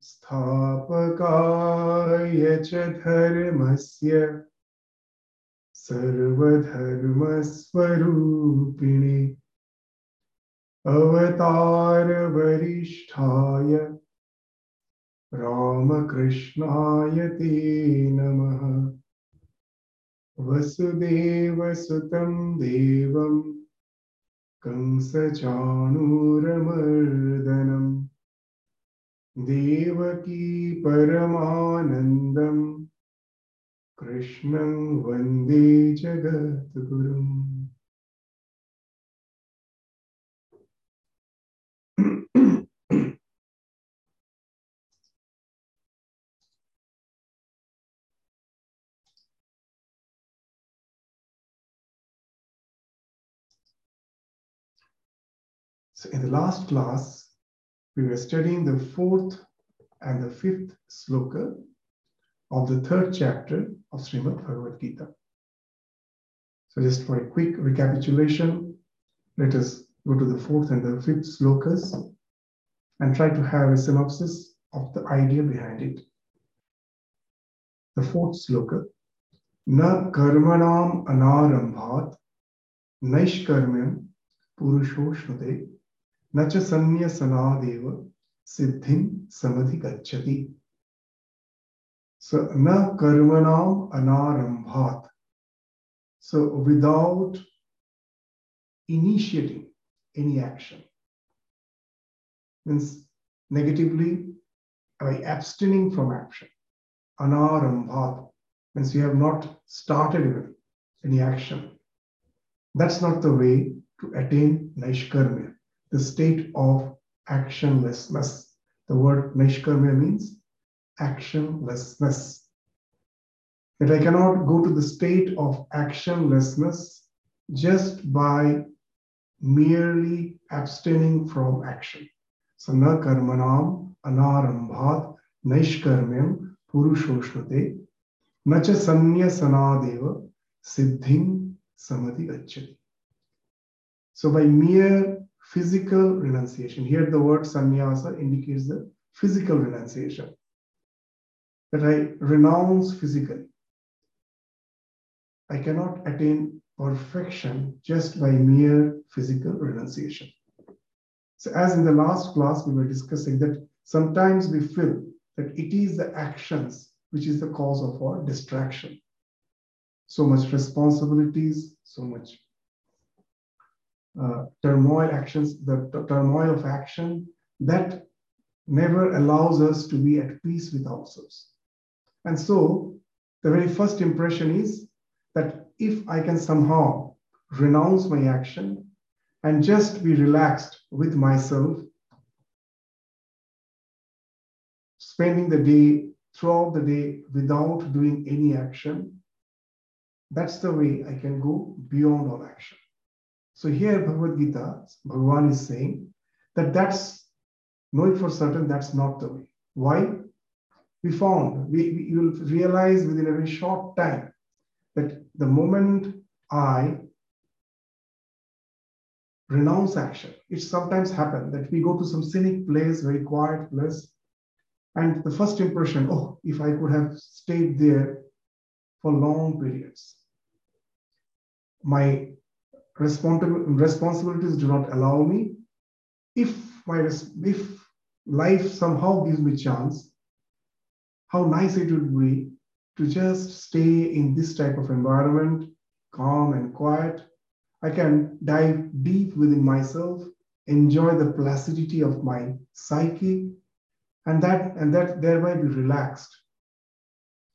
स्थापकाय च धर्मस्य सर्वधर्मस्वरूपिणे अवतारवरिष्ठाय रामकृष्णाय ते नमः। वसुदेवसुतं देवं कंसचाणूरमर्दनम्। देवकी परमानन्दम्। कृष्णं वंदे जगद्गुरुम्। In the last class, we were studying the fourth and the fifth sloka of the third chapter of Srimad Bhagavad Gita. So just for a quick recapitulation, let us go to the fourth and the fifth slokas and try to have a synopsis of the idea behind it. The fourth sloka, Na karmanam anarambhat purusho shnute न च संन्यसनादेव सिद्धिं समधिगच्छति so na karmanam anarambhat so without initiating any action means negatively by abstaining from action anarambhat means you have not started even any action that's not the way to attain naishkarmya the state of actionlessness. The word nishkarmya means actionlessness. That I cannot go to the state of actionlessness just by merely abstaining from action. So na karmanam anarambhat naishkarmyam purushoshnate na cha sanyasanadeva siddhim samadhi gacchati. So by mere physical renunciation. Here, the word sannyasa indicates the physical renunciation. That I renounce physically. I cannot attain perfection just by mere physical renunciation. So, as in the last class, we were discussing that sometimes we feel that it is the actions which is the cause of our distraction. So much responsibilities, so much uh, turmoil actions, the turmoil of action that never allows us to be at peace with ourselves. And so, the very first impression is that if I can somehow renounce my action and just be relaxed with myself, spending the day throughout the day without doing any action, that's the way I can go beyond all action. So here Bhagavad Gita, Bhagavan is saying that that's, know it for certain, that's not the way. Why? We found, we, we, you will realize within a very short time that the moment I renounce action, it sometimes happens that we go to some scenic place, very quiet place, and the first impression, oh, if I could have stayed there for long periods. My responsibilities do not allow me. If my if life somehow gives me chance, how nice it would be to just stay in this type of environment, calm and quiet. I can dive deep within myself, enjoy the placidity of my psyche, and that and that thereby be relaxed.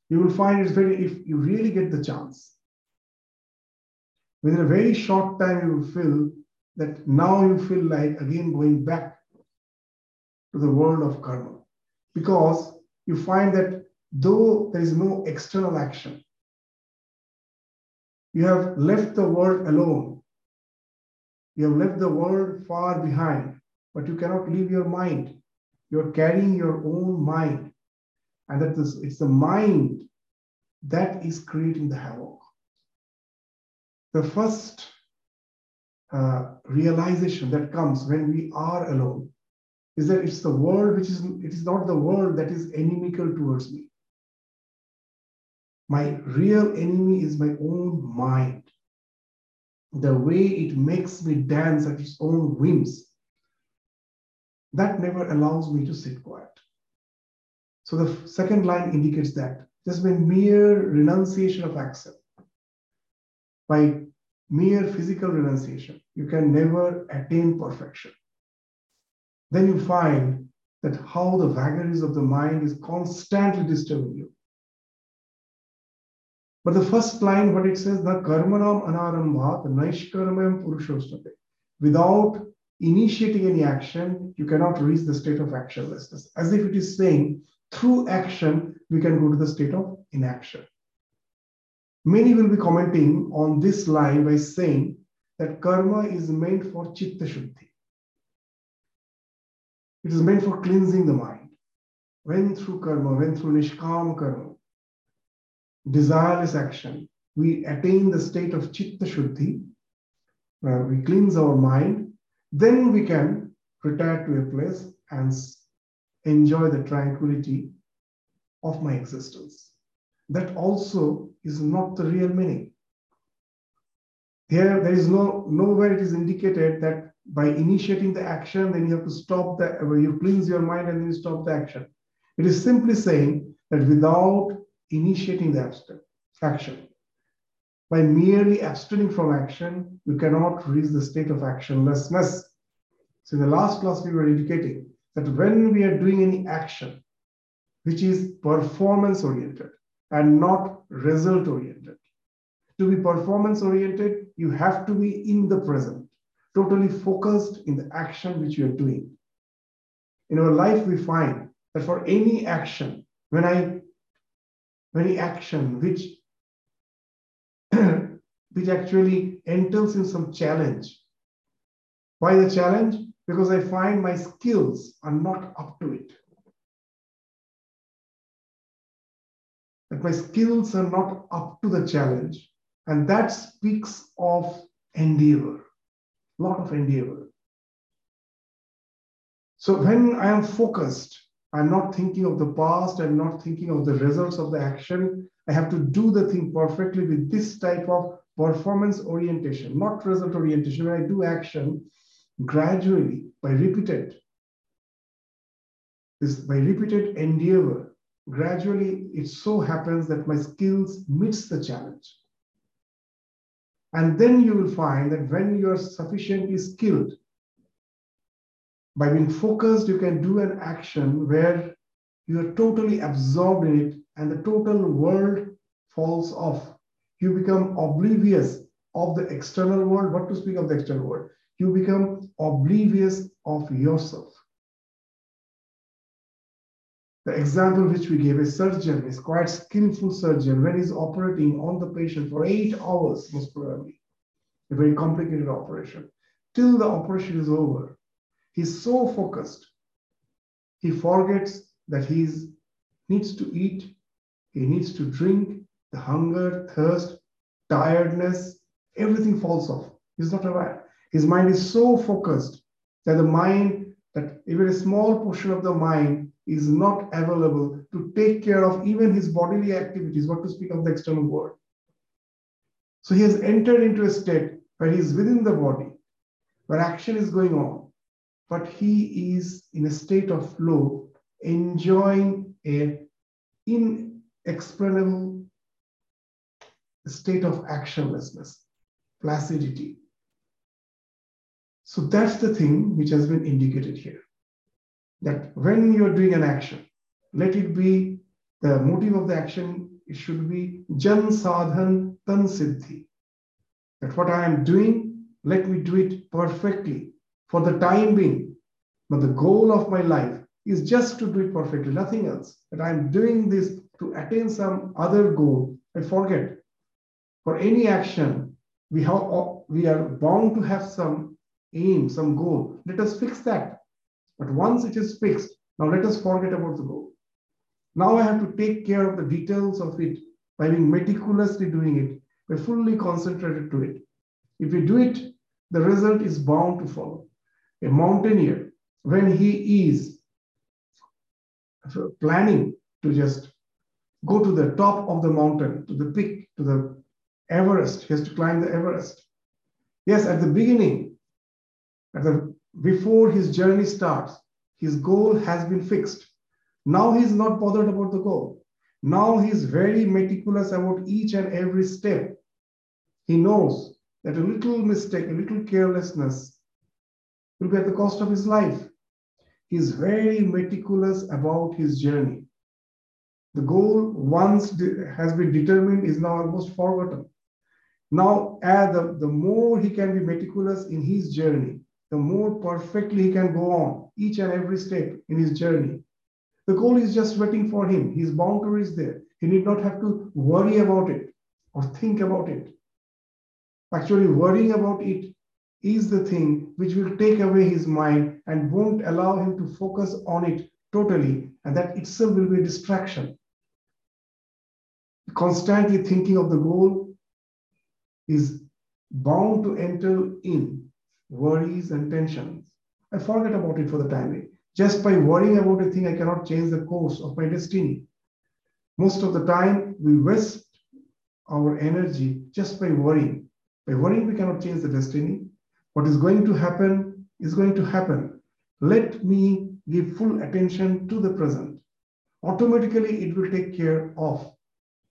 You will find it's very if you really get the chance within a very short time, you will feel that now you feel like again going back to the world of karma. Because you find that though there is no external action, you have left the world alone. You have left the world far behind, but you cannot leave your mind. You're carrying your own mind. And that is, it's the mind that is creating the havoc the first uh, realization that comes when we are alone is that it's the world which is, it is not the world that is inimical towards me. My real enemy is my own mind. The way it makes me dance at its own whims. That never allows me to sit quiet. So the second line indicates that just by mere renunciation of action, by mere physical renunciation, you can never attain perfection. Then you find that how the vagaries of the mind is constantly disturbing you. But the first line, what it says, the karmanam anarambhat naishkarmayam purushostate. Without initiating any action, you cannot reach the state of actionlessness. As if it is saying, through action, we can go to the state of inaction. Many will be commenting on this line by saying that karma is meant for chitta shuddhi. It is meant for cleansing the mind. When through karma, when through nishkam karma, desireless action, we attain the state of chitta shuddhi, where we cleanse our mind, then we can retire to a place and enjoy the tranquility of my existence. That also is not the real meaning. Here, there is no nowhere it is indicated that by initiating the action, then you have to stop the you cleanse your mind and then you stop the action. It is simply saying that without initiating the action, by merely abstaining from action, you cannot reach the state of actionlessness. So in the last class, we were indicating that when we are doing any action, which is performance oriented and not result oriented. To be performance oriented, you have to be in the present, totally focused in the action which you are doing. In our life, we find that for any action, when I, any action which, which actually entails in some challenge. Why the challenge? Because I find my skills are not up to it. That my skills are not up to the challenge. And that speaks of endeavor, a lot of endeavor. So when I am focused, I'm not thinking of the past, I'm not thinking of the results of the action. I have to do the thing perfectly with this type of performance orientation, not result orientation. When I do action, gradually, by repeated, this by repeated endeavor, gradually it so happens that my skills meets the challenge. And then you will find that when you're sufficiently skilled, by being focused, you can do an action where you are totally absorbed in it and the total world falls off. You become oblivious of the external world. What to speak of the external world? You become oblivious of yourself. The example which we gave, a surgeon is quite skillful surgeon when he's operating on the patient for eight hours, most probably, a very complicated operation. Till the operation is over, he's so focused, he forgets that he needs to eat, he needs to drink, the hunger, thirst, tiredness, everything falls off. He's not aware. His mind is so focused that the mind, that even a small portion of the mind is not available to take care of even his bodily activities, what to speak of the external world. So he has entered into a state where he is within the body, where action is going on, but he is in a state of flow, enjoying a inexplainable state of actionlessness, placidity. So that's the thing which has been indicated here that when you're doing an action, let it be the motive of the action, it should be Jan Sadhan Tan Siddhi. That what I am doing, let me do it perfectly for the time being. But the goal of my life is just to do it perfectly, nothing else. That I'm doing this to attain some other goal. I forget. For any action, we have we are bound to have some aim, some goal. Let us fix that. But once it is fixed, now let us forget about the goal. Now I have to take care of the details of it by being meticulously doing it, by fully concentrated to it. If we do it, the result is bound to follow. A mountaineer when he is planning to just go to the top of the mountain, to the peak, to the Everest, he has to climb the Everest. Yes, at the beginning, at the, before his journey starts, his goal has been fixed. Now he's not bothered about the goal. Now he's very meticulous about each and every step. He knows that a little mistake, a little carelessness will be at the cost of his life. He's very meticulous about his journey. The goal, once has been determined, is now almost forgotten. Now, the, the more he can be meticulous in his journey, the more perfectly he can go on each and every step in his journey. The goal is just waiting for him. His boundary is there. He need not have to worry about it or think about it. Actually, worrying about it is the thing which will take away his mind and won't allow him to focus on it totally, and that itself will be a distraction. Constantly thinking of the goal is bound to enter in worries and tensions. I forget about it for the time being. Just by worrying about a thing, I cannot change the course of my destiny. Most of the time, we waste our energy just by worrying. By worrying, we cannot change the destiny. What is going to happen is going to happen. Let me give full attention to the present. Automatically, it will take care of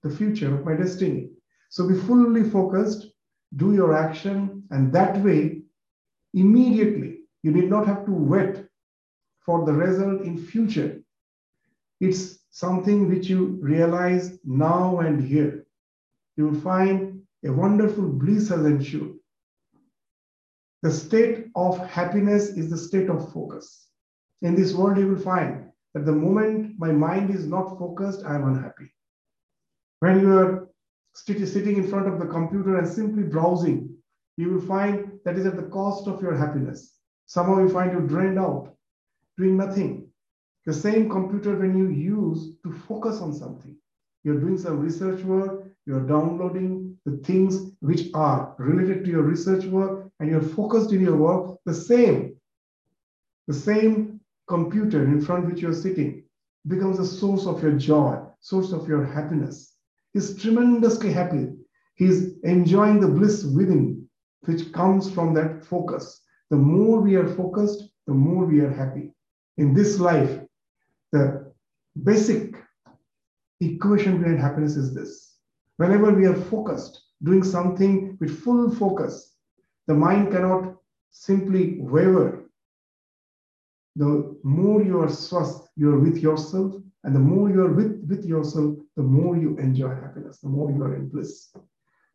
the future of my destiny. So be fully focused, do your action, and that way, immediately, you need not have to wait for the result in future. It's something which you realize now and here. You will find a wonderful bliss has ensued. The state of happiness is the state of focus. In this world, you will find that the moment my mind is not focused, I am unhappy. When you are sitting in front of the computer and simply browsing, you will find that is at the cost of your happiness. Somehow you find you drained out, doing nothing. The same computer when you use to focus on something. You're doing some research work, you're downloading the things which are related to your research work, and you're focused in your work, the same, the same computer in front which you're sitting becomes a source of your joy, source of your happiness. He's tremendously happy. He's enjoying the bliss within, which comes from that focus. The more we are focused, the more we are happy. In this life, the basic equation behind happiness is this. Whenever we are focused, doing something with full focus, the mind cannot simply waver. The more you are swast, you are with yourself, and the more you are with, with yourself, the more you enjoy happiness, the more you are in bliss.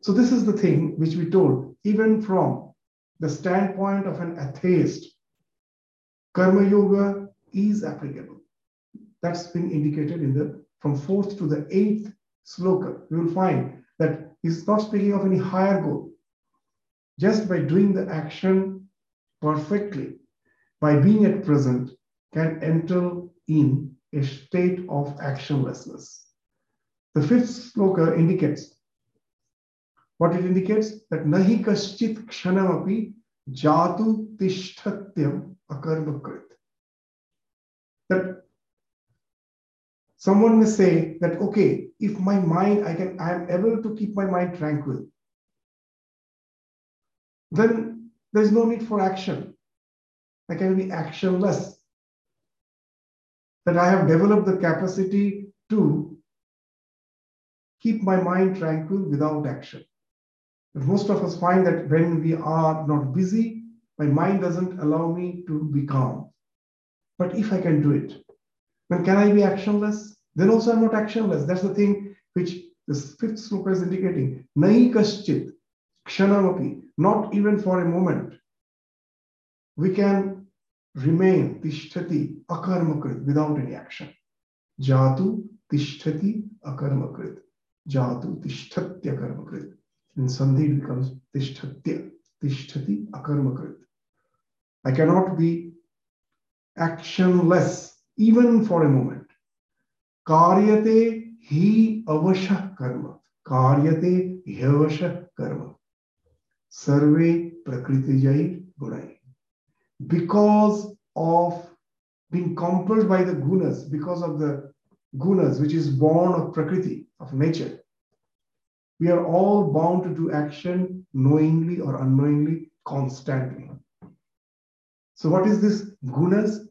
So, this is the thing which we told, even from the standpoint of an atheist, Karma Yoga is applicable. That's been indicated in the from fourth to the eighth sloka. You will find that he's not speaking of any higher goal. Just by doing the action perfectly, by being at present, can enter in a state of actionlessness. The fifth sloka indicates what it indicates that nahi kaschit kshanamapi jatu tishthatyam akarmakrit. That someone may say that, okay, if my mind, I can, I am able to keep my mind tranquil, then there's no need for action. I can be actionless that I have developed the capacity to keep my mind tranquil without action. But most of us find that when we are not busy, my mind doesn't allow me to be calm. But if I can do it, then can I be actionless? Then also I'm not actionless. That's the thing which the fifth sloka is indicating. Nai kaschit, kshanamapi, not even for a moment. We can remain tishtati akarmakrit without any action. Jatu tishtati akarmakrit. Jatu tishtatya karmakrit. In Sandhi becomes tishtatya. Tishtati akarmakrit. I cannot be actionless even for a moment. Karyate hi avasha karma. Karyate hyavasha karma. Sarve prakriti jai gunai because of being compelled by the gunas because of the gunas, which is born of prakriti, of nature. We are all bound to do action knowingly or unknowingly, constantly. So, what is this gunas?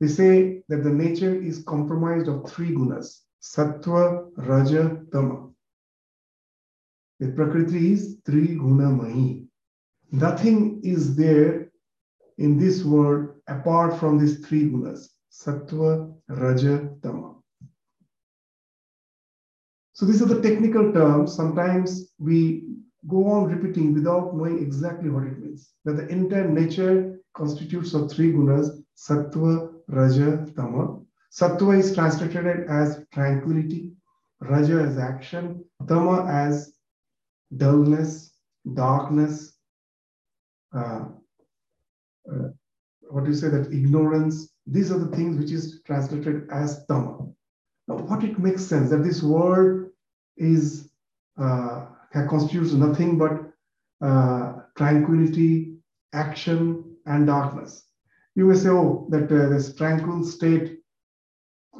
They say that the nature is comprised of three gunas sattva, raja, tama. The prakriti is three guna mahi. Nothing is there in this world apart from these three gunas sattva, raja, tama. So these are the technical terms. Sometimes we go on repeating without knowing exactly what it means. That the entire nature constitutes of three gunas sattva, raja, tama. Sattva is translated as tranquility, raja as action, tama as dullness, darkness, uh, uh, what do you say that ignorance these are the things which is translated as tama now what it makes sense that this word is uh, constitutes nothing but uh, tranquility action and darkness. You may say oh that uh, this tranquil state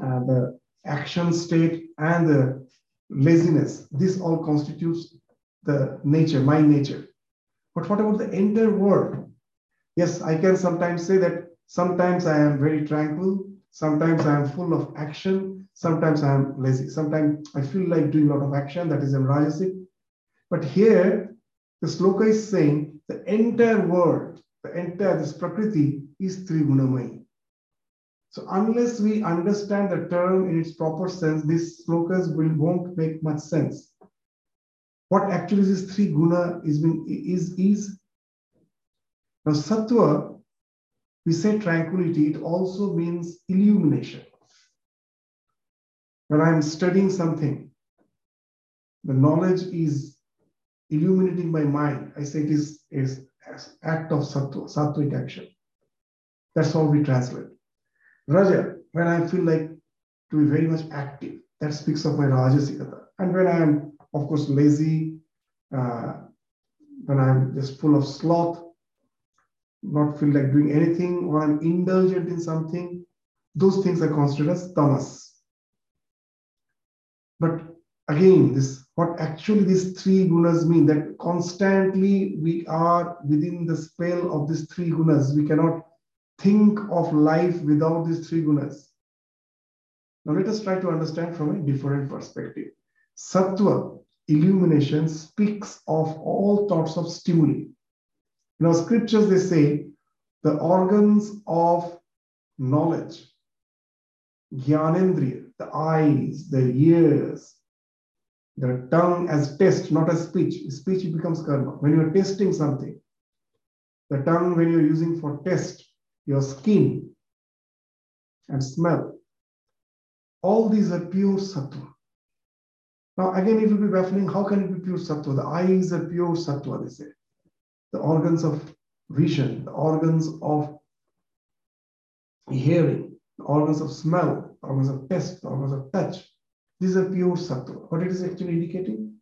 uh, the action state and the laziness this all constitutes the nature my nature. But what about the entire world? Yes, I can sometimes say that sometimes I am very tranquil, sometimes I am full of action, sometimes I am lazy, sometimes I feel like doing a lot of action, that is rajasic. But here, the sloka is saying the entire world, the entire this prakriti is trigunamai. So unless we understand the term in its proper sense, these slokas will, won't make much sense. What actually this three guna is, is, is now, sattva, we say tranquility, it also means illumination. When I'm studying something, the knowledge is illuminating my mind. I say it is, is act of sattva, sattvic action. That's how we translate. Raja, when I feel like to be very much active, that speaks of my rajasikata. And when I am, of course, lazy, uh, when I'm just full of sloth, not feel like doing anything, or I'm indulgent in something, those things are considered as tamas. But again, this what actually these three gunas mean that constantly we are within the spell of these three gunas. We cannot think of life without these three gunas. Now let us try to understand from a different perspective. Sattva, illumination, speaks of all thoughts of stimuli. In our scriptures, they say the organs of knowledge, jnanendriya, the eyes, the ears, the tongue as test, not as speech. Speech becomes karma. When you're testing something, the tongue, when you're using for test, your skin and smell, all these are pure sattva. Now, again, it will be baffling. How can it be pure sattva? The eyes are pure sattva, they say the organs of vision, the organs of hearing, the organs of smell, organs of taste, organs of touch. These are pure sattva. What it is actually indicating?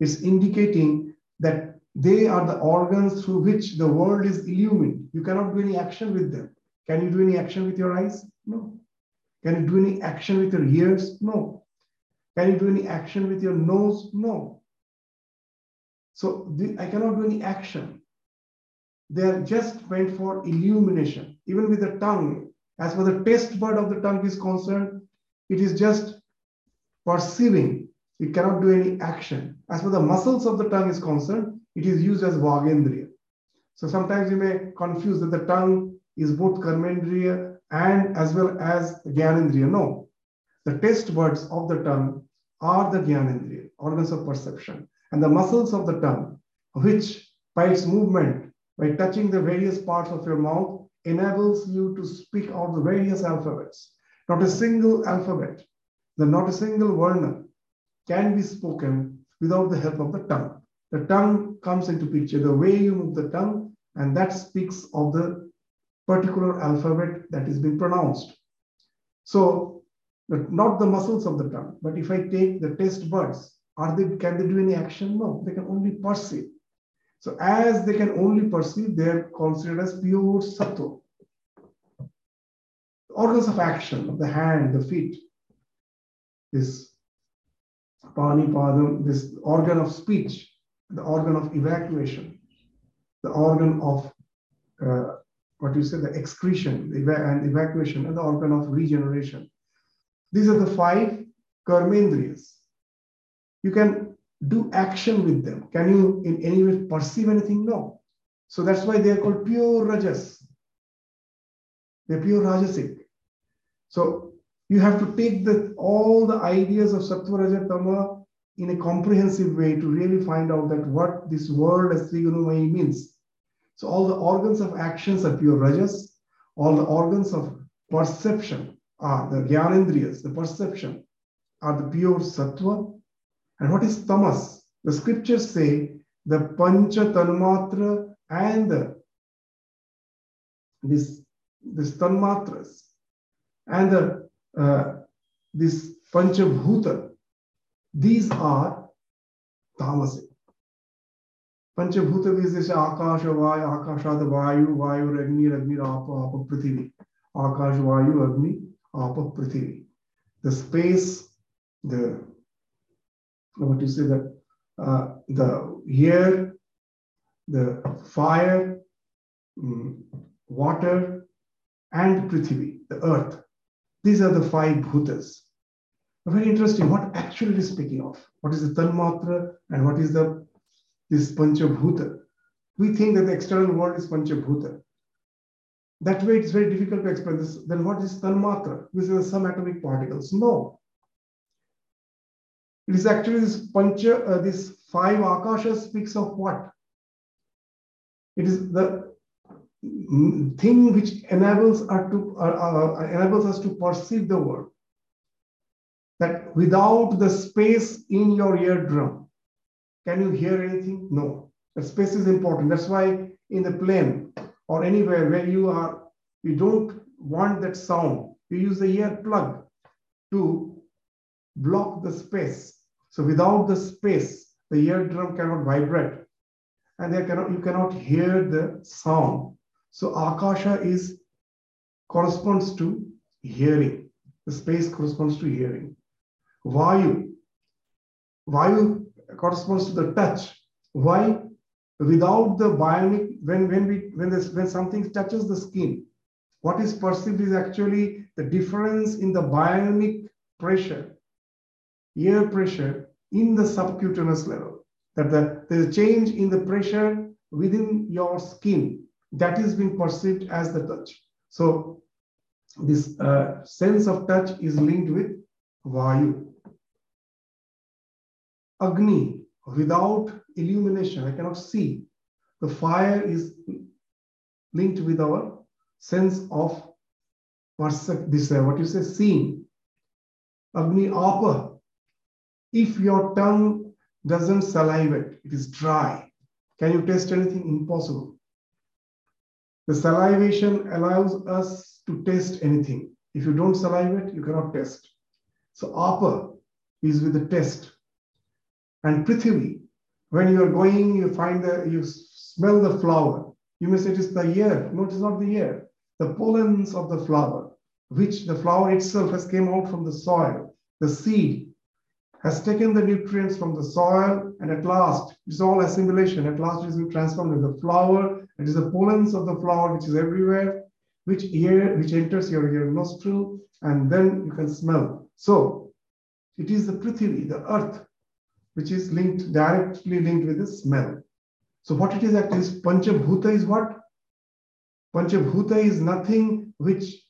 It's indicating that they are the organs through which the world is illumined. You cannot do any action with them. Can you do any action with your eyes? No. Can you do any action with your ears? No. Can you do any action with your nose? No. So I cannot do any action. They are just meant for illumination. Even with the tongue, as for the taste bud of the tongue is concerned, it is just perceiving. It cannot do any action. As for the muscles of the tongue is concerned, it is used as vagendriya. So sometimes you may confuse that the tongue is both karmendriya and as well as jnanendriya. No, the taste buds of the tongue are the jnanendriya, organs of perception, and the muscles of the tongue, which by its movement by touching the various parts of your mouth enables you to speak out the various alphabets. Not a single alphabet, not a single varna can be spoken without the help of the tongue. The tongue comes into picture, the way you move the tongue, and that speaks of the particular alphabet that is being pronounced. So, not the muscles of the tongue, but if I take the taste buds, are they can they do any action? No, they can only perceive. So as they can only perceive, they are considered as pure sattva. organs of action, of the hand, the feet, this pani padam, this organ of speech, the organ of evacuation, the organ of uh, what you say, the excretion the and evacuation, and the organ of regeneration. These are the five karmendriyas. You can do action with them. Can you in any way perceive anything? No. So that's why they are called pure rajas. They're pure rajasic. So you have to take the all the ideas of sattva raja tama in a comprehensive way to really find out that what this word as trigunamai means. So all the organs of actions are pure rajas. All the organs of perception are the jnanendriyas, the perception are the pure sattva. And what is tamas? The scriptures say the pancha tanmatra and the, this, this tanmatras and the, uh, this panchabhuta, these are tamasic. पंचभूत भी जैसे आकाश वायु आकाशाद वायु वायु अग्नि अग्नि आप आप पृथ्वी आकाश वायु अग्नि आप पृथ्वी the space the what you say that uh, the air the fire um, water and prithvi the earth these are the five bhutas very interesting what actually is speaking of what is the tanmatra and what is the this Panchabhuta. We think that the external world is Panchabhuta. That way, it's very difficult to explain this. Then what is Tanmatra? Which are some atomic particles? No. It is actually this uh, this five akasha speaks of what? It is the thing which enables us to uh, uh, enables us to perceive the world. That without the space in your eardrum, can you hear anything? No. The space is important. That's why in the plane or anywhere where you are, you don't want that sound. You use the ear plug to block the space. So without the space, the eardrum cannot vibrate and there cannot you cannot hear the sound. So akasha is corresponds to hearing. The space corresponds to hearing. Vayu. Vayu corresponds to the touch. Why? Without the bionic, when when we when this when something touches the skin, what is perceived is actually the difference in the bionic pressure, air pressure in the subcutaneous level. That the, there's a change in the pressure within your skin that is being perceived as the touch. So this uh, sense of touch is linked with vayu. Agni, without illumination, I cannot see. The fire is linked with our sense of percep- this, uh, what you say, seeing. Agni apa. If your tongue doesn't salivate, it is dry. Can you taste anything? Impossible. The salivation allows us to taste anything. If you don't salivate, you cannot taste. So apa is with the taste. And Prithvi, when you are going, you find the, you smell the flower. You may say it is the air. No, it is not the air. The pollens of the flower, which the flower itself has came out from the soil. The seed has taken the nutrients from the soil, and at last, it's all assimilation. At last, it is being transformed into the flower. It is the pollens of the flower which is everywhere, which air, which enters your, your nostril, and then you can smell. So, it is the Prithvi, the earth, which is linked directly linked with the smell. So what it is actually is Panchabhuta is what? Panchabhuta is nothing which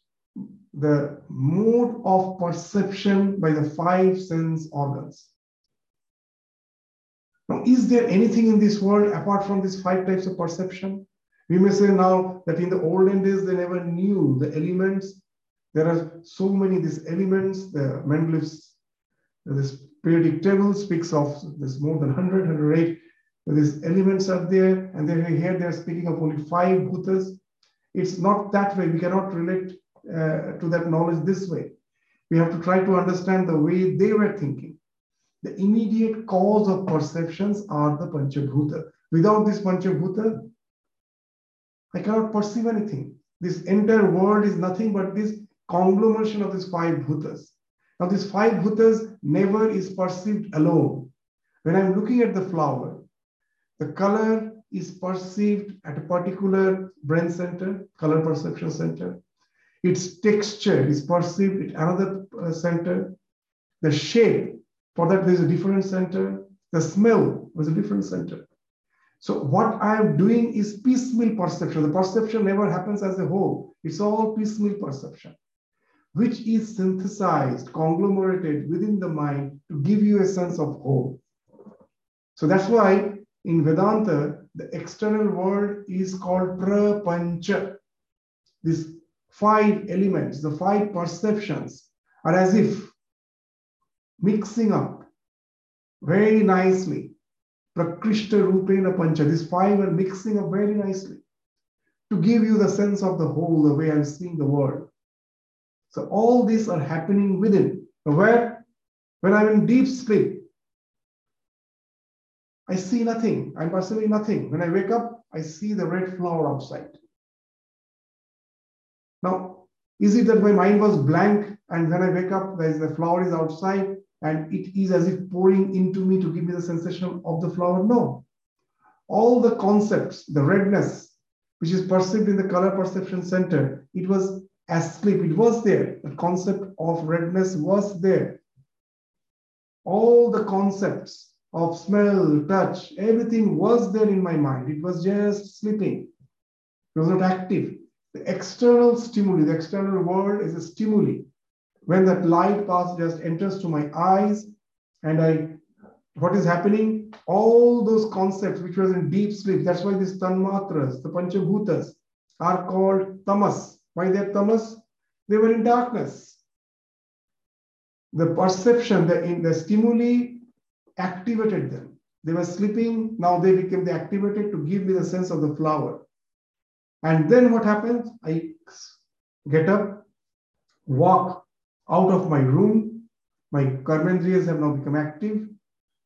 the mode of perception by the five sense organs. Now, is there anything in this world apart from these five types of perception? We may say now that in the olden days they never knew the elements. There are so many these elements. The Mendeleev's this periodic table speaks of this more than 100, 108. These elements are there, and then here they are speaking of only five bhutas. It's not that way. We cannot relate uh, to that knowledge this way. We have to try to understand the way they were thinking. The immediate cause of perceptions are the Panchabhuta. Without this Panchabhuta, I cannot perceive anything. This entire world is nothing but this conglomeration of these five bhutas. Now, these five bhutas never is perceived alone. When I'm looking at the flower, the color is perceived at a particular brain center, color perception center. Its texture is perceived at another uh, center. The shape, for that there's a different center. The smell was a different center. So what I am doing is piecemeal perception. The perception never happens as a whole. It's all piecemeal perception, which is synthesized, conglomerated within the mind to give you a sense of whole. So that's why in Vedanta, the external world is called prapancha. These five elements, the five perceptions are as if mixing up very nicely. Prakrishta Rupena Pancha. These five are mixing up very nicely to give you the sense of the whole, the way I'm seeing the world. So all these are happening within. Where when I'm in deep sleep, I see nothing. I'm perceiving nothing. When I wake up, I see the red flower outside. Now, is it that my mind was blank and when I wake up, there's the flower is outside and it is as if pouring into me to give me the sensation of the flower? No. All the concepts, the redness, which is perceived in the color perception center, it was asleep. It was there. The concept of redness was there. All the concepts of smell, touch, everything was there in my mind. It was just sleeping. It was not active. The external stimuli, the external world is a stimuli. When that light path just enters to my eyes, and I, what is happening? All those concepts which was in deep sleep. That's why these tanmatras, the panchabhutas, are called tamas. Why they're tamas? They were in darkness. The perception, the, in the stimuli activated them. They were sleeping, now they became the activated to give me the sense of the flower. And then what happens? I get up, walk out of my room. My karmendriyas have now become active.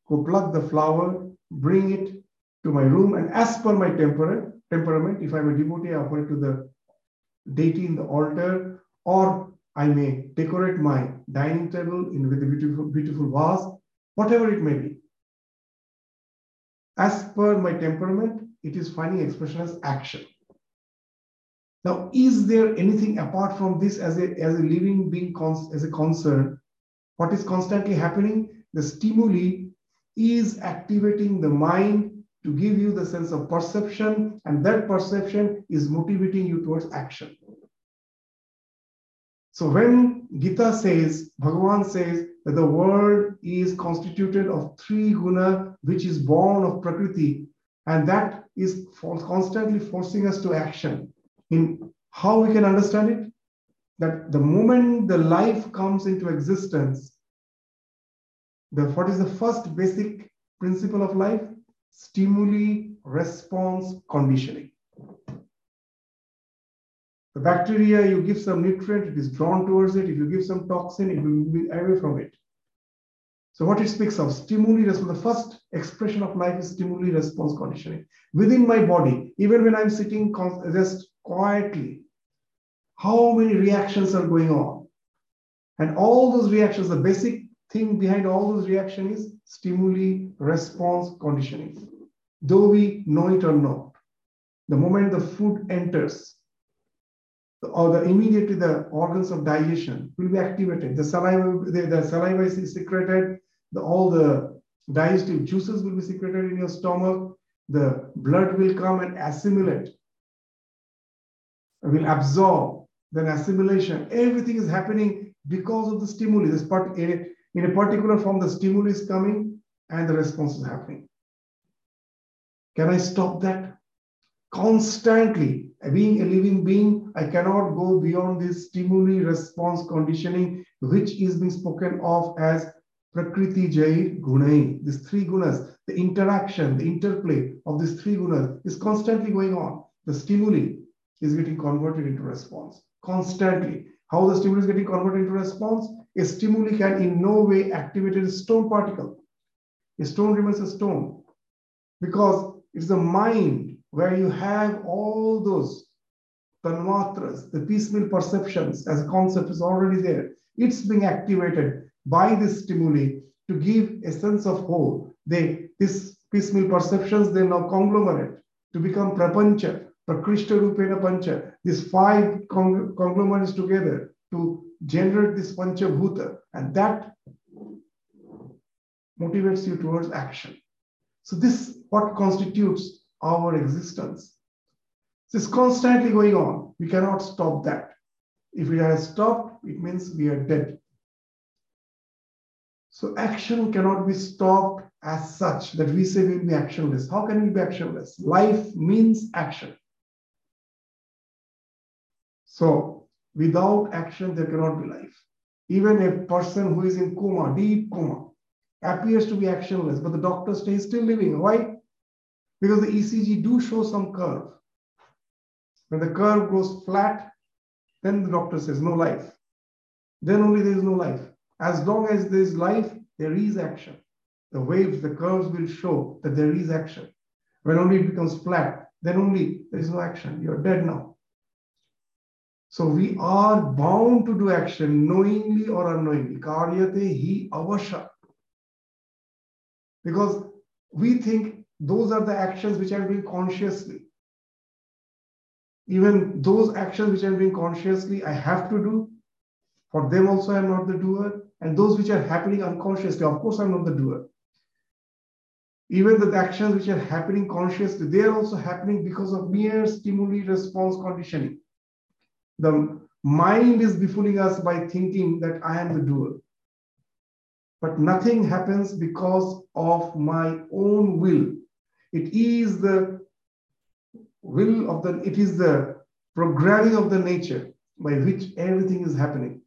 Go pluck the flower, bring it to my room, and as per my temperament, temperament, if I'm a devotee, I offer it to the deity in the altar, or I may decorate my dining table in with a beautiful, beautiful vase whatever it may be. As per my temperament, it is finding expression as action. Now, is there anything apart from this as a, as a living being as a concern? What is constantly happening? The stimuli is activating the mind to give you the sense of perception, and that perception is motivating you towards action. So when Gita says, Bhagavan says that the world is constituted of three guna, which is born of Prakriti, and that is for constantly forcing us to action. In how we can understand it? That the moment the life comes into existence, the, what is the first basic principle of life? Stimuli, response, conditioning. The bacteria, you give some nutrient, it is drawn towards it. If you give some toxin, it will be away from it. So what it speaks of, stimuli response, the first expression of life is stimuli response conditioning. Within my body, even when I'm sitting just quietly, how many reactions are going on? And all those reactions, the basic thing behind all those reactions is stimuli response conditioning. Though we know it or not, the moment the food enters, or the immediately the organs of digestion will be activated. The saliva, the, the saliva is secreted, the, all the digestive juices will be secreted in your stomach, the blood will come and assimilate, will absorb, then assimilation. Everything is happening because of the stimuli. This part in a, in a particular form, the stimuli is coming and the response is happening. Can I stop that? Constantly, being a living being, I cannot go beyond this stimuli response conditioning, which is being spoken of as Prakriti Jair Gunai. These three gunas, the interaction, the interplay of these three gunas is constantly going on. The stimuli is getting converted into response constantly. How the stimulus getting converted into response? A stimuli can in no way activate a stone particle. A stone remains a stone because it's the mind where you have all those tanmatras, the piecemeal perceptions as a concept is already there. It's being activated by this stimuli to give a sense of whole. They this piecemeal perceptions they now conglomerate to become prapancha, prakrishta rupena pancha. These five cong- conglomerates together to generate this Pancha Bhuta, and that motivates you towards action. So this what constitutes our existence. This is constantly going on. We cannot stop that. If we are stopped, it means we are dead. So action cannot be stopped as such that we say we'll be actionless. How can we be actionless? Life means action. So without action, there cannot be life. Even a person who is in coma, deep coma, appears to be actionless, but the doctor stays still living. Why? Because the ECG do show some curve. When the curve goes flat, then the doctor says no life. Then only there is no life. As long as there is life, there is action. The waves, the curves will show that there is action. When only it becomes flat, then only there is no action. You're dead now. So we are bound to do action knowingly or unknowingly. Karyate hi avasha. Because we think those are the actions which I'm doing consciously. Even those actions which I'm doing consciously, I have to do. For them also, I'm not the doer. And those which are happening unconsciously, of course, I'm not the doer. Even the actions which are happening consciously, they are also happening because of mere stimuli response conditioning. The mind is befooling us by thinking that I am the doer. But nothing happens because of my own will. It is the will of the, it is the programming of the nature by which everything is happening.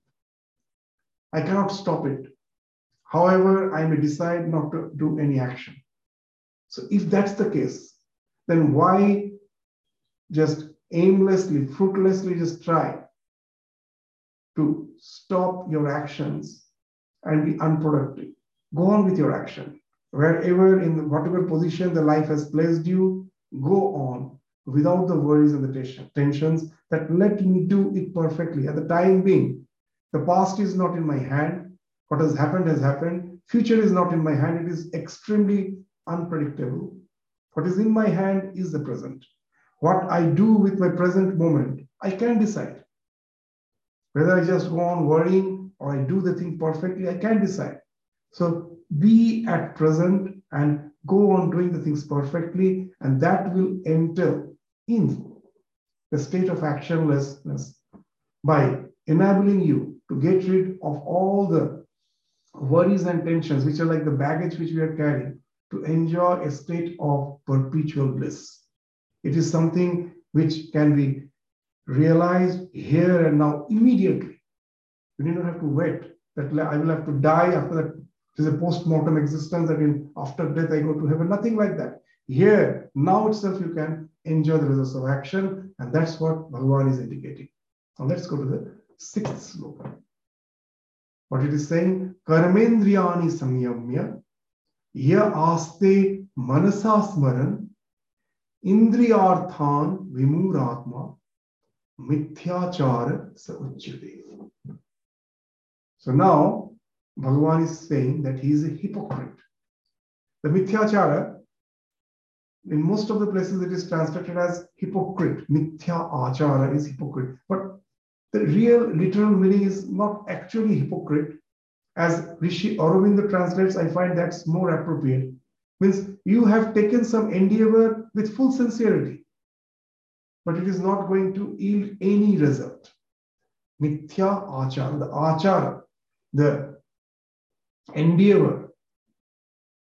I cannot stop it. However, I may decide not to do any action. So, if that's the case, then why just aimlessly, fruitlessly just try to stop your actions and be unproductive? Go on with your action. Wherever, in whatever position the life has placed you, go on without the worries and the tensions that let me do it perfectly. At the time being, the past is not in my hand. What has happened has happened. Future is not in my hand. It is extremely unpredictable. What is in my hand is the present. What I do with my present moment, I can decide. Whether I just go on worrying or I do the thing perfectly, I can decide. So be at present and go on doing the things perfectly, and that will enter in the state of actionlessness by enabling you to get rid of all the worries and tensions, which are like the baggage which we are carrying, to enjoy a state of perpetual bliss. It is something which can be realized here and now immediately. You need not have to wait that I will have to die after that. It is a post-mortem existence that in after death I go to heaven. Nothing like that. Here, now itself, you can enjoy the results of action, and that's what Bhagavan is indicating. Now let's go to the sixth sloka. What it is saying, Karmendriyani samyamya ya aste manasa smaran indriyarthan vimuratma mithyachara sa uchyate. So now Bhagavan is saying that he is a hypocrite. The mithyachara in most of the places it is translated as hypocrite. Mithya achara is hypocrite. But the real literal meaning is not actually hypocrite. As Rishi Aurobindo translates, I find that's more appropriate. Means you have taken some endeavor with full sincerity, but it is not going to yield any result. Mithya achara, the achara, the endeavor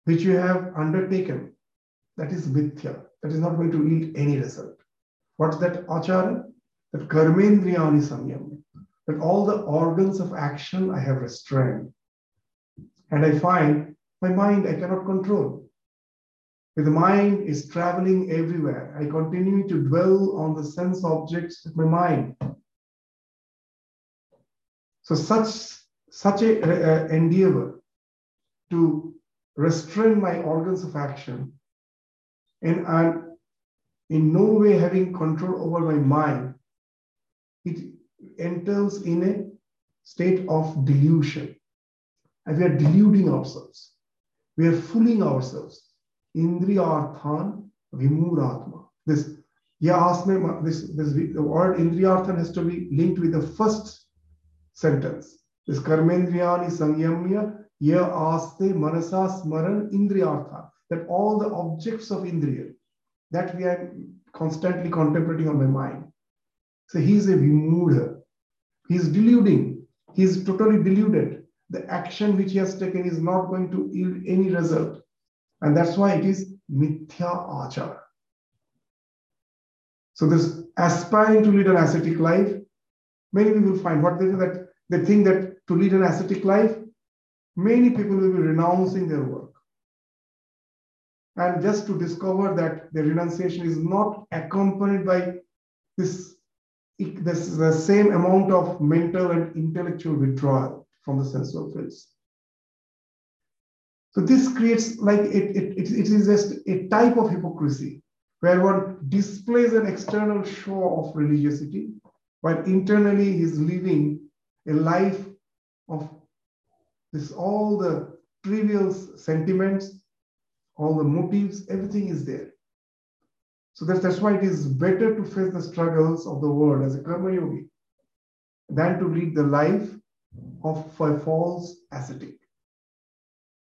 which you have undertaken that is mithya. That is not going to yield any result. What's that achara? That karmendriyani samyam. That all the organs of action I have restrained. And I find my mind I cannot control. The mind is traveling everywhere, I continue to dwell on the sense objects with my mind. So such such a, a, a endeavor to restrain my organs of action and I'm in no way having control over my mind it enters in a state of delusion. And we are deluding ourselves. We are fooling ourselves. Indriyarthan vimuratma. This yasme, this, this the word indriyarthan has to be linked with the first sentence. This karmendriyani samyamya ya aste manasa smaran indriyartha. That all the objects of indriya that we are constantly contemplating on my mind. So he is a vimuda. He is deluding. He is totally deluded. The action which he has taken is not going to yield any result. And that's why it is mithya achara. So this aspiring to lead an ascetic life, many people find what they do that they think that to lead an ascetic life, many people will be renouncing their work. And just to discover that the renunciation is not accompanied by this, this the same amount of mental and intellectual withdrawal from the sensual fields. So this creates like it, it, it, it is just a type of hypocrisy where one displays an external show of religiosity, while internally he's living a life of this all the trivial sentiments, all the motives, everything is there. So that's, that's why it is better to face the struggles of the world as a karma yogi than to lead the life of a false ascetic.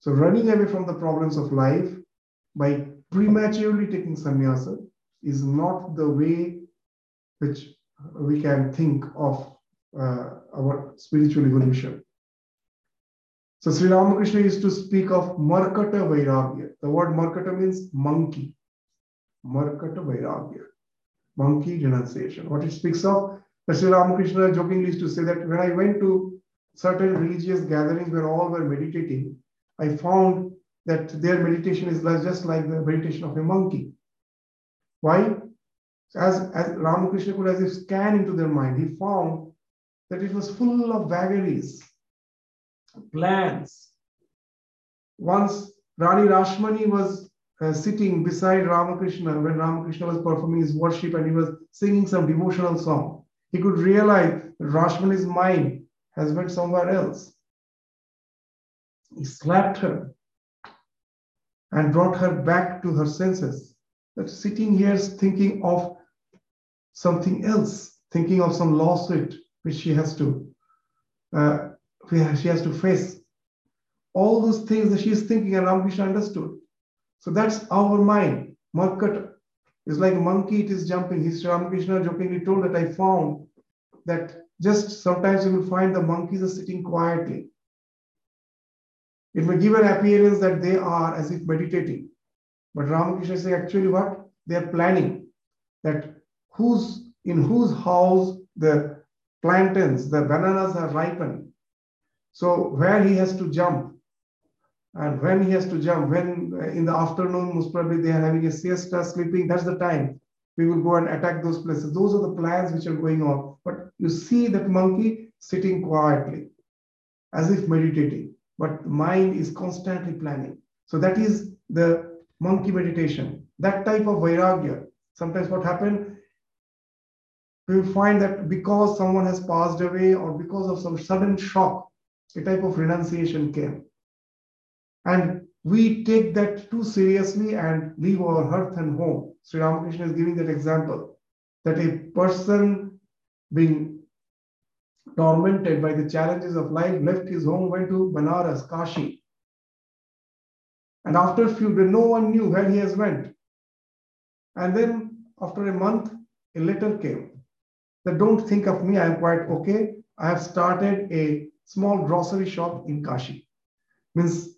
So running away from the problems of life by prematurely taking sannyasa is not the way which we can think of uh, our spiritual evolution. So Sri Ramakrishna used to speak of Markata Vairagya. The word Markata means monkey. Markata Vairagya. Monkey renunciation. What it speaks of, Sri Ramakrishna jokingly used to say that when I went to certain religious gatherings where all were meditating, I found that their meditation is just like the meditation of a monkey. Why? As, as Ramakrishna could as if scan into their mind, he found that it was full of vagaries, plans. Once Rani Rashmani was uh, sitting beside Ramakrishna when Ramakrishna was performing his worship and he was singing some devotional song. He could realize that Rashmani's mind has went somewhere else. He slapped her and brought her back to her senses. That sitting here thinking of something else, thinking of some lawsuit which she has to uh, she has to face. All those things that she is thinking, and Ramakrishna understood. So that's our mind. Markata is like a monkey, it is jumping. His Ramakrishna jokingly told that I found that just sometimes you will find the monkeys are sitting quietly. It may give an appearance that they are as if meditating. But Ramakrishna is actually what? They are planning that whose in whose house the plantains, the bananas are ripened. So where he has to jump, and when he has to jump, when uh, in the afternoon, most probably they are having a siesta, sleeping, that's the time we will go and attack those places. Those are the plans which are going on. But you see that monkey sitting quietly, as if meditating, but mind is constantly planning. So that is the monkey meditation. That type of vairagya. Sometimes what happened, we find that because someone has passed away or because of some sudden shock, a type of renunciation came. And we take that too seriously and leave our hearth and home. Sri Ramakrishna is giving that example that a person being tormented by the challenges of life left his home, went to Banaras, Kashi. And after a few days, no one knew where he has went. And then after a month, a letter came that don't think of me, I am quite okay. I have started a small grocery shop in Kashi. Means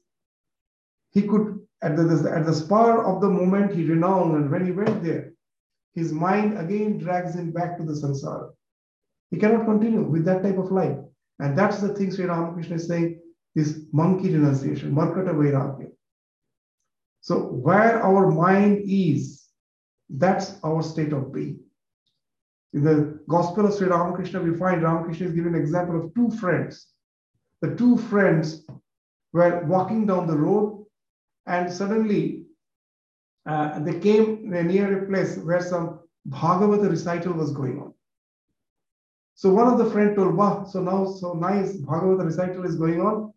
he could, at the, at the spur of the moment, he renounced, and when he went there, his mind again drags him back to the samsara. He cannot continue with that type of life. And that's the thing Sri Ramakrishna is saying, this monkey renunciation, Markata Vairagya. So where our mind is, that's our state of being. In the Gospel of Sri Ramakrishna, we find Ramakrishna is giving an example of two friends the two friends were walking down the road and suddenly uh, they came near a place where some Bhagavata recital was going on. So one of the friend told, wow, so now so nice Bhagavad recital is going on.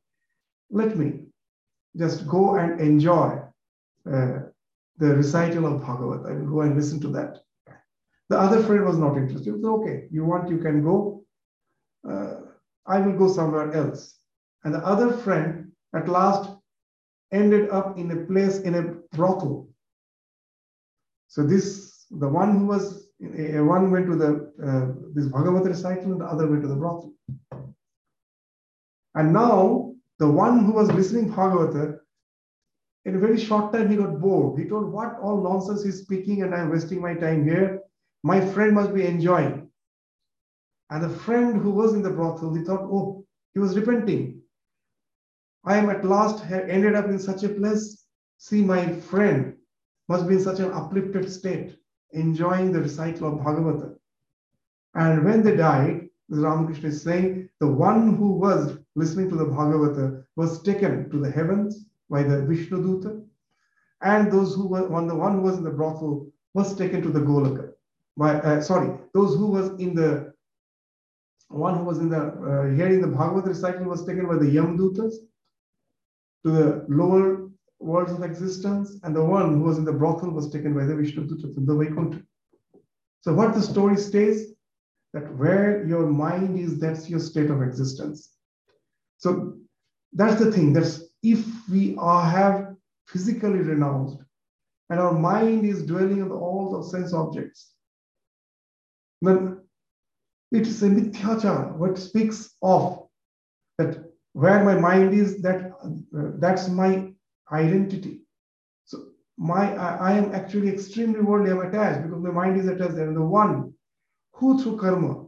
Let me just go and enjoy uh, the recital of Bhagavad. I will go and listen to that. The other friend was not interested. Said, okay, you want, you can go. Uh, I will go somewhere else. And the other friend at last ended up in a place in a brothel. So this, the one who was, one went to the uh, this Bhagavad recital, and the other went to the brothel. And now the one who was listening Bhagavata, in a very short time he got bored. He told, "What all nonsense he's speaking, and I'm wasting my time here. My friend must be enjoying." And the friend who was in the brothel, he thought, "Oh, he was repenting. I am at last ended up in such a place. See, my friend must be in such an uplifted state, enjoying the recital of Bhagavata. And when they died, Ramakrishna is saying, the one who was listening to the Bhagavata was taken to the heavens by the Vishnu Duta, and those who were one, the one who was in the brothel was taken to the Golaka. By, uh, sorry, those who was in the one who was in the uh, hearing the Bhagavad recital was taken by the Yamdutas to the lower worlds of existence, and the one who was in the brothel was taken by the Vishnu Dutas to the Vaikuntha. So what the story states that where your mind is, that's your state of existence. So that's the thing. That's if we are have physically renounced and our mind is dwelling on all the sense objects, then it is a mithyachara, what speaks of that where my mind is, that uh, that's my identity. So my I, I, am actually extremely worldly, I'm attached because my mind is attached there. And the one who through karma,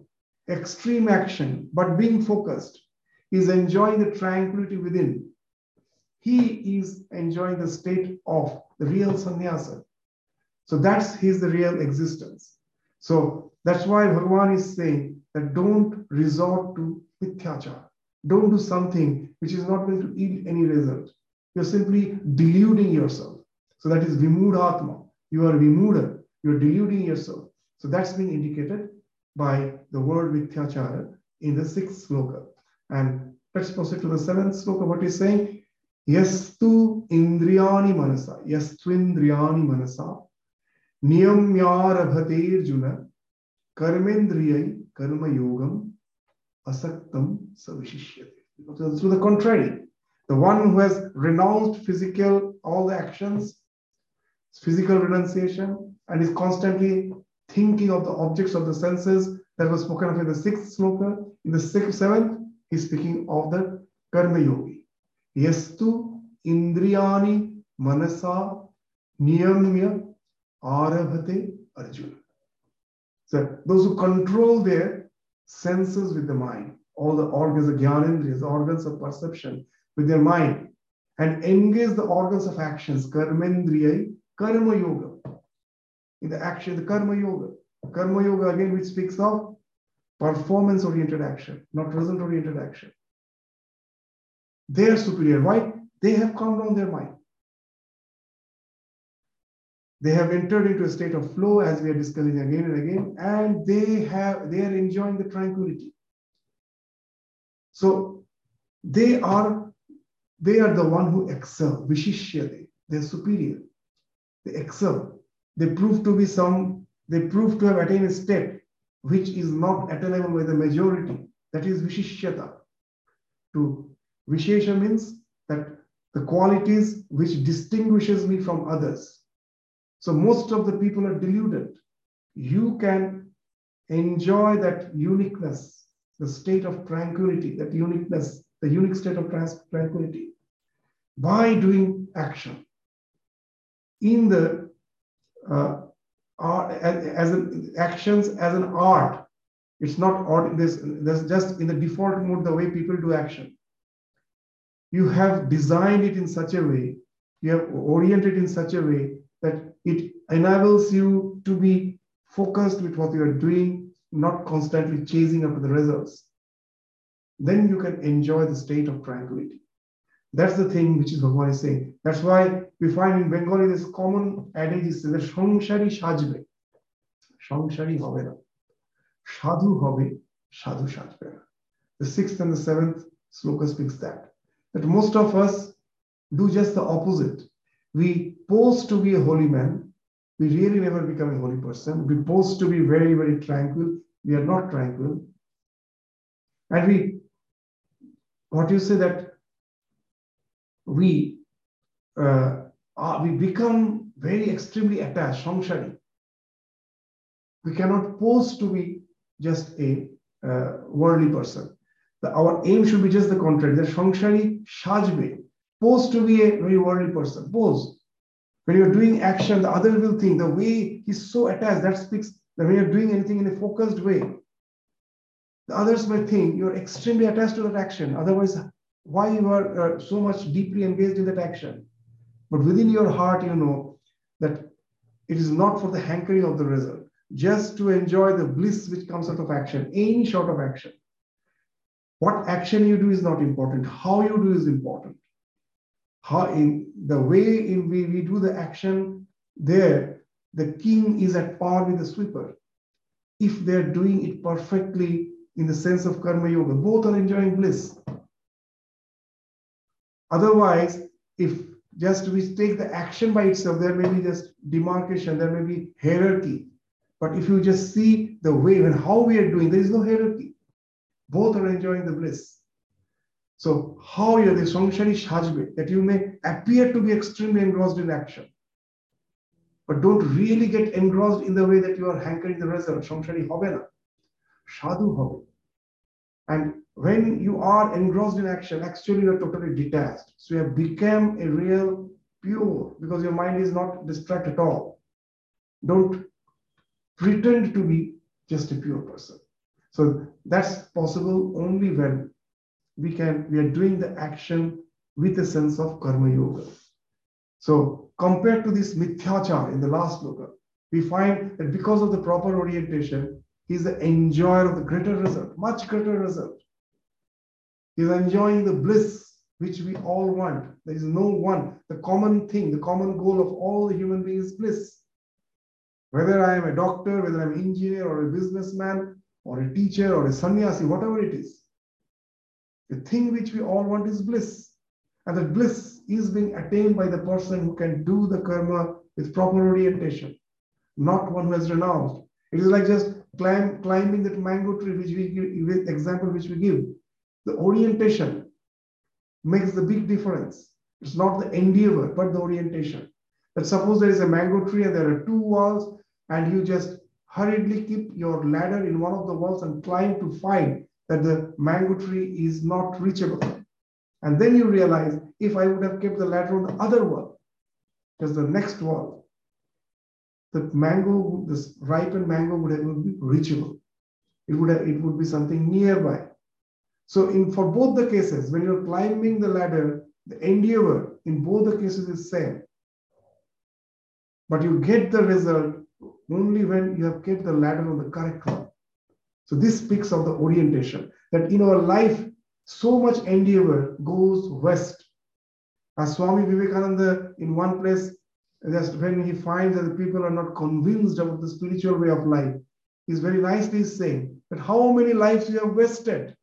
extreme action, but being focused, is enjoying the tranquility within. He is enjoying the state of the real sannyasa. So that's his the real existence. So that's why Bhagavan is saying that don't resort to mithyachara. Don't do something which is not going to yield any result. You're simply deluding yourself. So that is vimudhatma. You are vimuda. You're deluding yourself. So that's being indicated by the word mithyachara in the sixth sloka. And let's proceed to the seventh sloka. What he's saying, yastu indriyani manasa, yastu indriyani manasa, niyamyarabhate juna, karmendriyai karma yogam, asaktam savishishyate. So to the contrary, the one who has renounced physical, all the actions, physical renunciation, and is constantly thinking of the objects of the senses that was spoken of in the sixth sloka. In the sixth, seventh, he's speaking of the karma yogi. Yastu indriyani manasa niyamya arabhate arjuna. So those who control their senses with the mind, all the organs, the gyanendriyas, organs of perception with their mind, and engage the organs of actions, karmendriyai, karma yoga. In the action, the karma yoga. Karma yoga again, which speaks of performance oriented action, not result oriented action. They are superior. Why? They have calmed down their mind. They have entered into a state of flow, as we are discussing again and again, and they have they are enjoying the tranquility. So they are they are the one who excel. Vishishyate. They're superior. They excel. They prove to be some. They prove to have attained a step which is not attainable by the majority. That is Vishishyata. To Vishesha means that the qualities which distinguishes me from others. So most of the people are deluded. You can enjoy that uniqueness, the state of tranquility, that uniqueness, the unique state of tranquility by doing action in the uh, art as, an, actions as an art. It's not art. This, this just in the default mode, the way people do action. You have designed it in such a way, you have oriented in such a way that it enables you to be focused with what you are doing, not constantly chasing after the results. Then you can enjoy the state of tranquility. That's the thing which is Bhagavan is saying. That's why we find in Bengali this common adage is that সংসারী সাজবে সংসারী হবে না সাধু হবে Sadhu Shajbena. The sixth and the seventh sloka speaks that. That most of us do just the opposite. We pose to be a holy man. We really never become a holy person. We pose to be very, very tranquil. We are not tranquil. And we, what you say that we uh, are, we become very extremely attached, samshari. We cannot pose to be just a uh, worldly person. The, our aim should be just the contrary. The samshari shajbe, pose to be a very worldly person. Pose. When you're doing action, the other will think the way he's so attached, that speaks that when you're doing anything in a focused way, the others may think you're extremely attached to that action. Otherwise, why you are uh, so much deeply engaged in that action? But within your heart, you know that it is not for the hankering of the result, just to enjoy the bliss which comes out of action, any sort of action. What action you do is not important. How you do is important. How in the way in we, we do the action there, the king is at par with the sweeper. If they're doing it perfectly in the sense of karma yoga, both are enjoying bliss. Otherwise, if just we take the action by itself, there may be just demarcation, there may be hierarchy. But if you just see the way and how we are doing, there is no hierarchy. Both are enjoying the bliss. So how you are the samshari shajbe, that you may appear to be extremely engrossed in action, but don't really get engrossed in the way that you are hankering the result. Samshari hobe na, sadhu hobe. And when you are engrossed in action, actually you are totally detached. So you have become a real pure because your mind is not distracted at all. Don't pretend to be just a pure person. So that's possible only when we can we are doing the action with a sense of karma yoga. So compared to this mithyachar in the last sloka, we find that because of the proper orientation, he's the enjoyer of the greater result, much greater result. He's enjoying the bliss which we all want. There is no one, the common thing, the common goal of all the human beings is bliss. Whether I am a doctor, whether I'm an engineer or a businessman or a teacher or a sannyasi, whatever it is, the thing which we all want is bliss. And that bliss is being attained by the person who can do the karma with proper orientation, not one who has renounced. It is like just climb, climbing that mango tree, which we give, example which we give. The orientation makes the big difference. It's not the endeavor, but the orientation. But suppose there is a mango tree and there are two walls, and you just hurriedly keep your ladder in one of the walls and climb to find that the mango tree is not reachable. And then you realize if I would have kept the ladder on the other wall, just the next wall, the mango, this ripened mango would have been reachable. It would have, it would be something nearby. So in for both the cases, when you're climbing the ladder, the endeavor in both the cases is same. But you get the result only when you have kept the ladder on the correct one. So this speaks of the orientation that in our life, so much endeavor goes west. As Swami Vivekananda in one place, just when he finds that the people are not convinced about the spiritual way of life, he's very nicely saying that how many lives you have wasted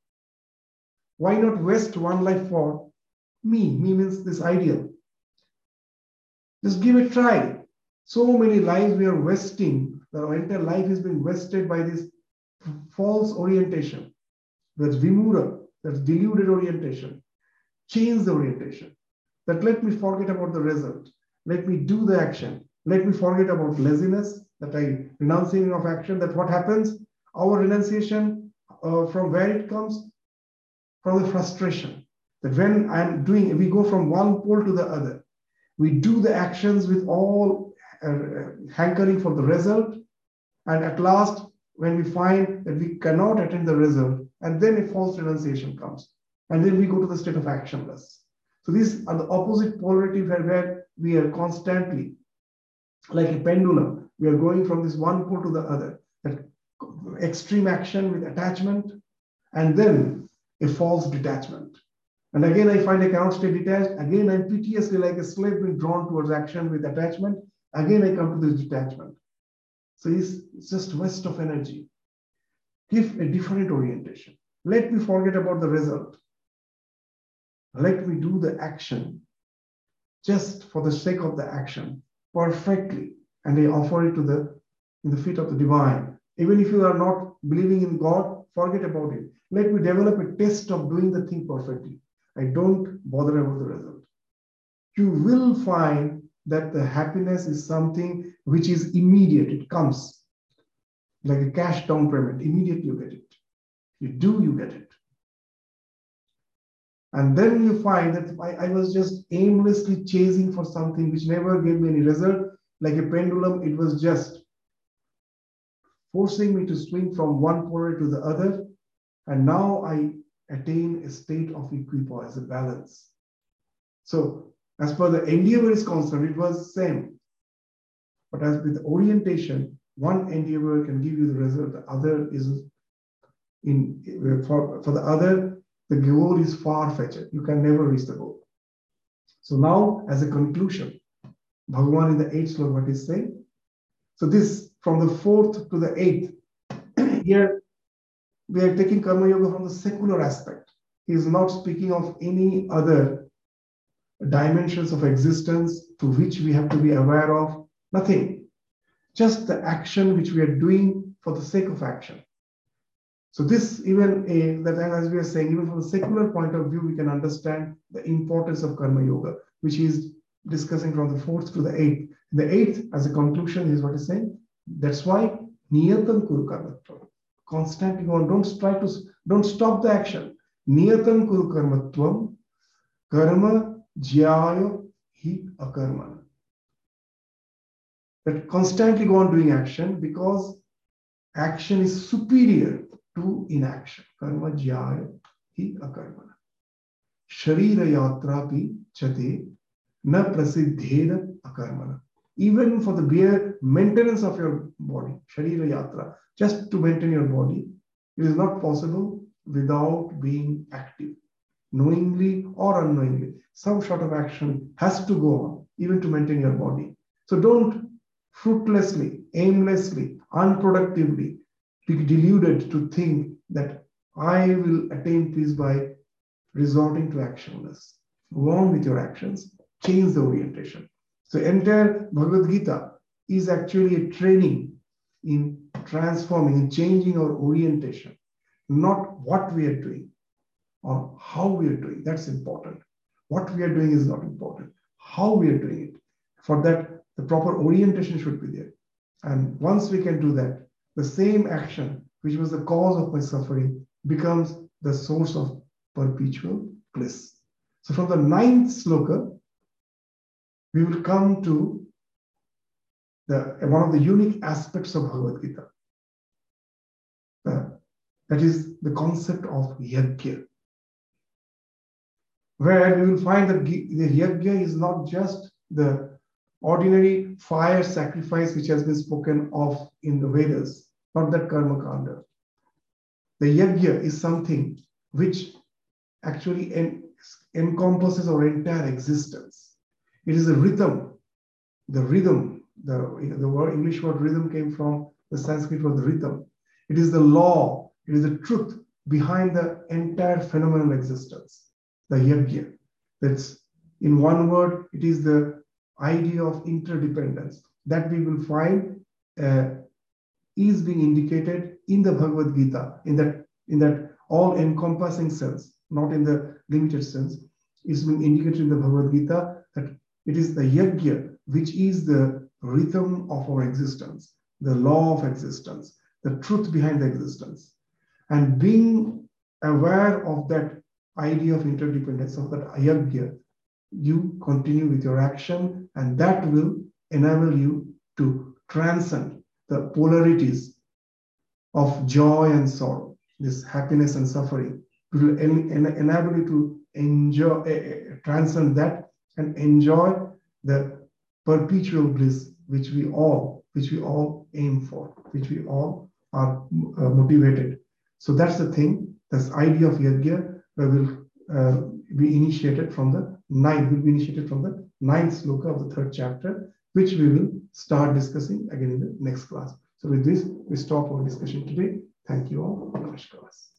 why not waste one life for me? Me means this ideal. Just give it a try. So many lives we are wasting. Our entire life is being wasted by this false orientation. That's vimura, that's deluded orientation. Change the orientation. That let me forget about the result. Let me do the action. Let me forget about laziness, that I renouncing of action, that what happens? Our renunciation, uh, from where it comes? From the frustration that when I'm doing, we go from one pole to the other. We do the actions with all uh, hankering for the result. And at last, when we find that we cannot attain the result, and then a false renunciation comes. And then we go to the state of actionless. So these are the opposite polarity where, where we are constantly, like a pendulum, we are going from this one pole to the other. That extreme action with attachment, and then a false detachment. And again, I find I cannot stay detached. Again, I'm piteously like a slave being drawn towards action with attachment. Again, I come to this detachment. So it's, it's just waste of energy. give a different orientation. Let me forget about the result. Let me do the action just for the sake of the action perfectly. And I offer it to the in the feet of the divine. Even if you are not believing in God, forget about it. Let me develop a test of doing the thing perfectly. I don't bother about the result. You will find that the happiness is something which is immediate, it comes like a cash down payment. Immediately you get it. You do, you get it. And then you find that I, I, was just aimlessly chasing for something which never gave me any result. Like a pendulum, it was just forcing me to swing from one pole to the other. And now I attain a state of equipoise, a balance. So, as per the endeavor is concerned, it was the same. But as with orientation, one endeavor can give you the result, the other is in for, for the other, the goal is far-fetched. You can never reach the goal. So now, as a conclusion, Bhagavan in the eighth sloka, what is saying? So this from the fourth to the eighth, here we are taking Karma Yoga from the secular aspect. He is not speaking of any other dimensions of existence to which we have to be aware of. Nothing. Just the action which we are doing for the sake of action. So this even a, that as we are saying, even from a secular point of view, we can understand the importance of Karma Yoga, which he is discussing from the fourth to the eighth. The eighth, as a conclusion, is what he's saying. That's why Niyatam Kuru Karmatvam. Constantly go on. Don't try to don't stop the action. Niyatam Kuru Karmatvam. Karma Jyayo Hi Akarmana. That constantly go on doing action because action is superior to inaction. Karma jyaya hi akarmana. Sharira yatra pi chate na prasiddheda akarmana. Even for the bare maintenance of your body, sharira yatra, just to maintain your body, it is not possible without being active, knowingly or unknowingly. Some sort of action has to go on, even to maintain your body. So don't fruitlessly, aimlessly, unproductively be deluded to think that I will attain peace by resorting to actionless. Go on with your actions, change the orientation. So, entire Bhagavad Gita is actually a training in transforming and changing our orientation, not what we are doing or how we are doing. That's important. What we are doing is not important. How we are doing it. For that, the proper orientation should be there. And once we can do that, the same action which was the cause of my suffering becomes the source of perpetual bliss. So from the ninth sloka, we will come to the, one of the unique aspects of Bhagavad Gita. That is the concept of yajna, where we will find that the yajna is not just the ordinary fire sacrifice which has been spoken of in the Vedas, not that karma kanda. The yajna is something which actually en- encompasses our entire existence. It is a rhythm. The rhythm, the, the word, English word rhythm came from the Sanskrit word ritam. It is the law, it is the truth behind the entire phenomenal existence, the yajna. That's in one word, it is the idea of interdependence that we will find uh, is being indicated in the Bhagavad Gita, in that, in that all encompassing sense, not in the limited sense, is being indicated in the Bhagavad Gita that it is the yajna, which is the rhythm of our existence, the law of existence, the truth behind the existence. And being aware of that idea of interdependence, of that yajna, you continue with your action, and that will enable you to transcend the polarities of joy and sorrow, this happiness and suffering. It will en- en- enable you to enjoy, uh, transcend that and enjoy the perpetual bliss which we all, which we all aim for, which we all are uh, motivated. So that's the thing. This idea of yajna will uh, be initiated from the ninth, will be initiated from the ninth sloka of the third chapter, which we will start discussing again in the next class. So with this, we stop our discussion today. Thank you all. Namaskar.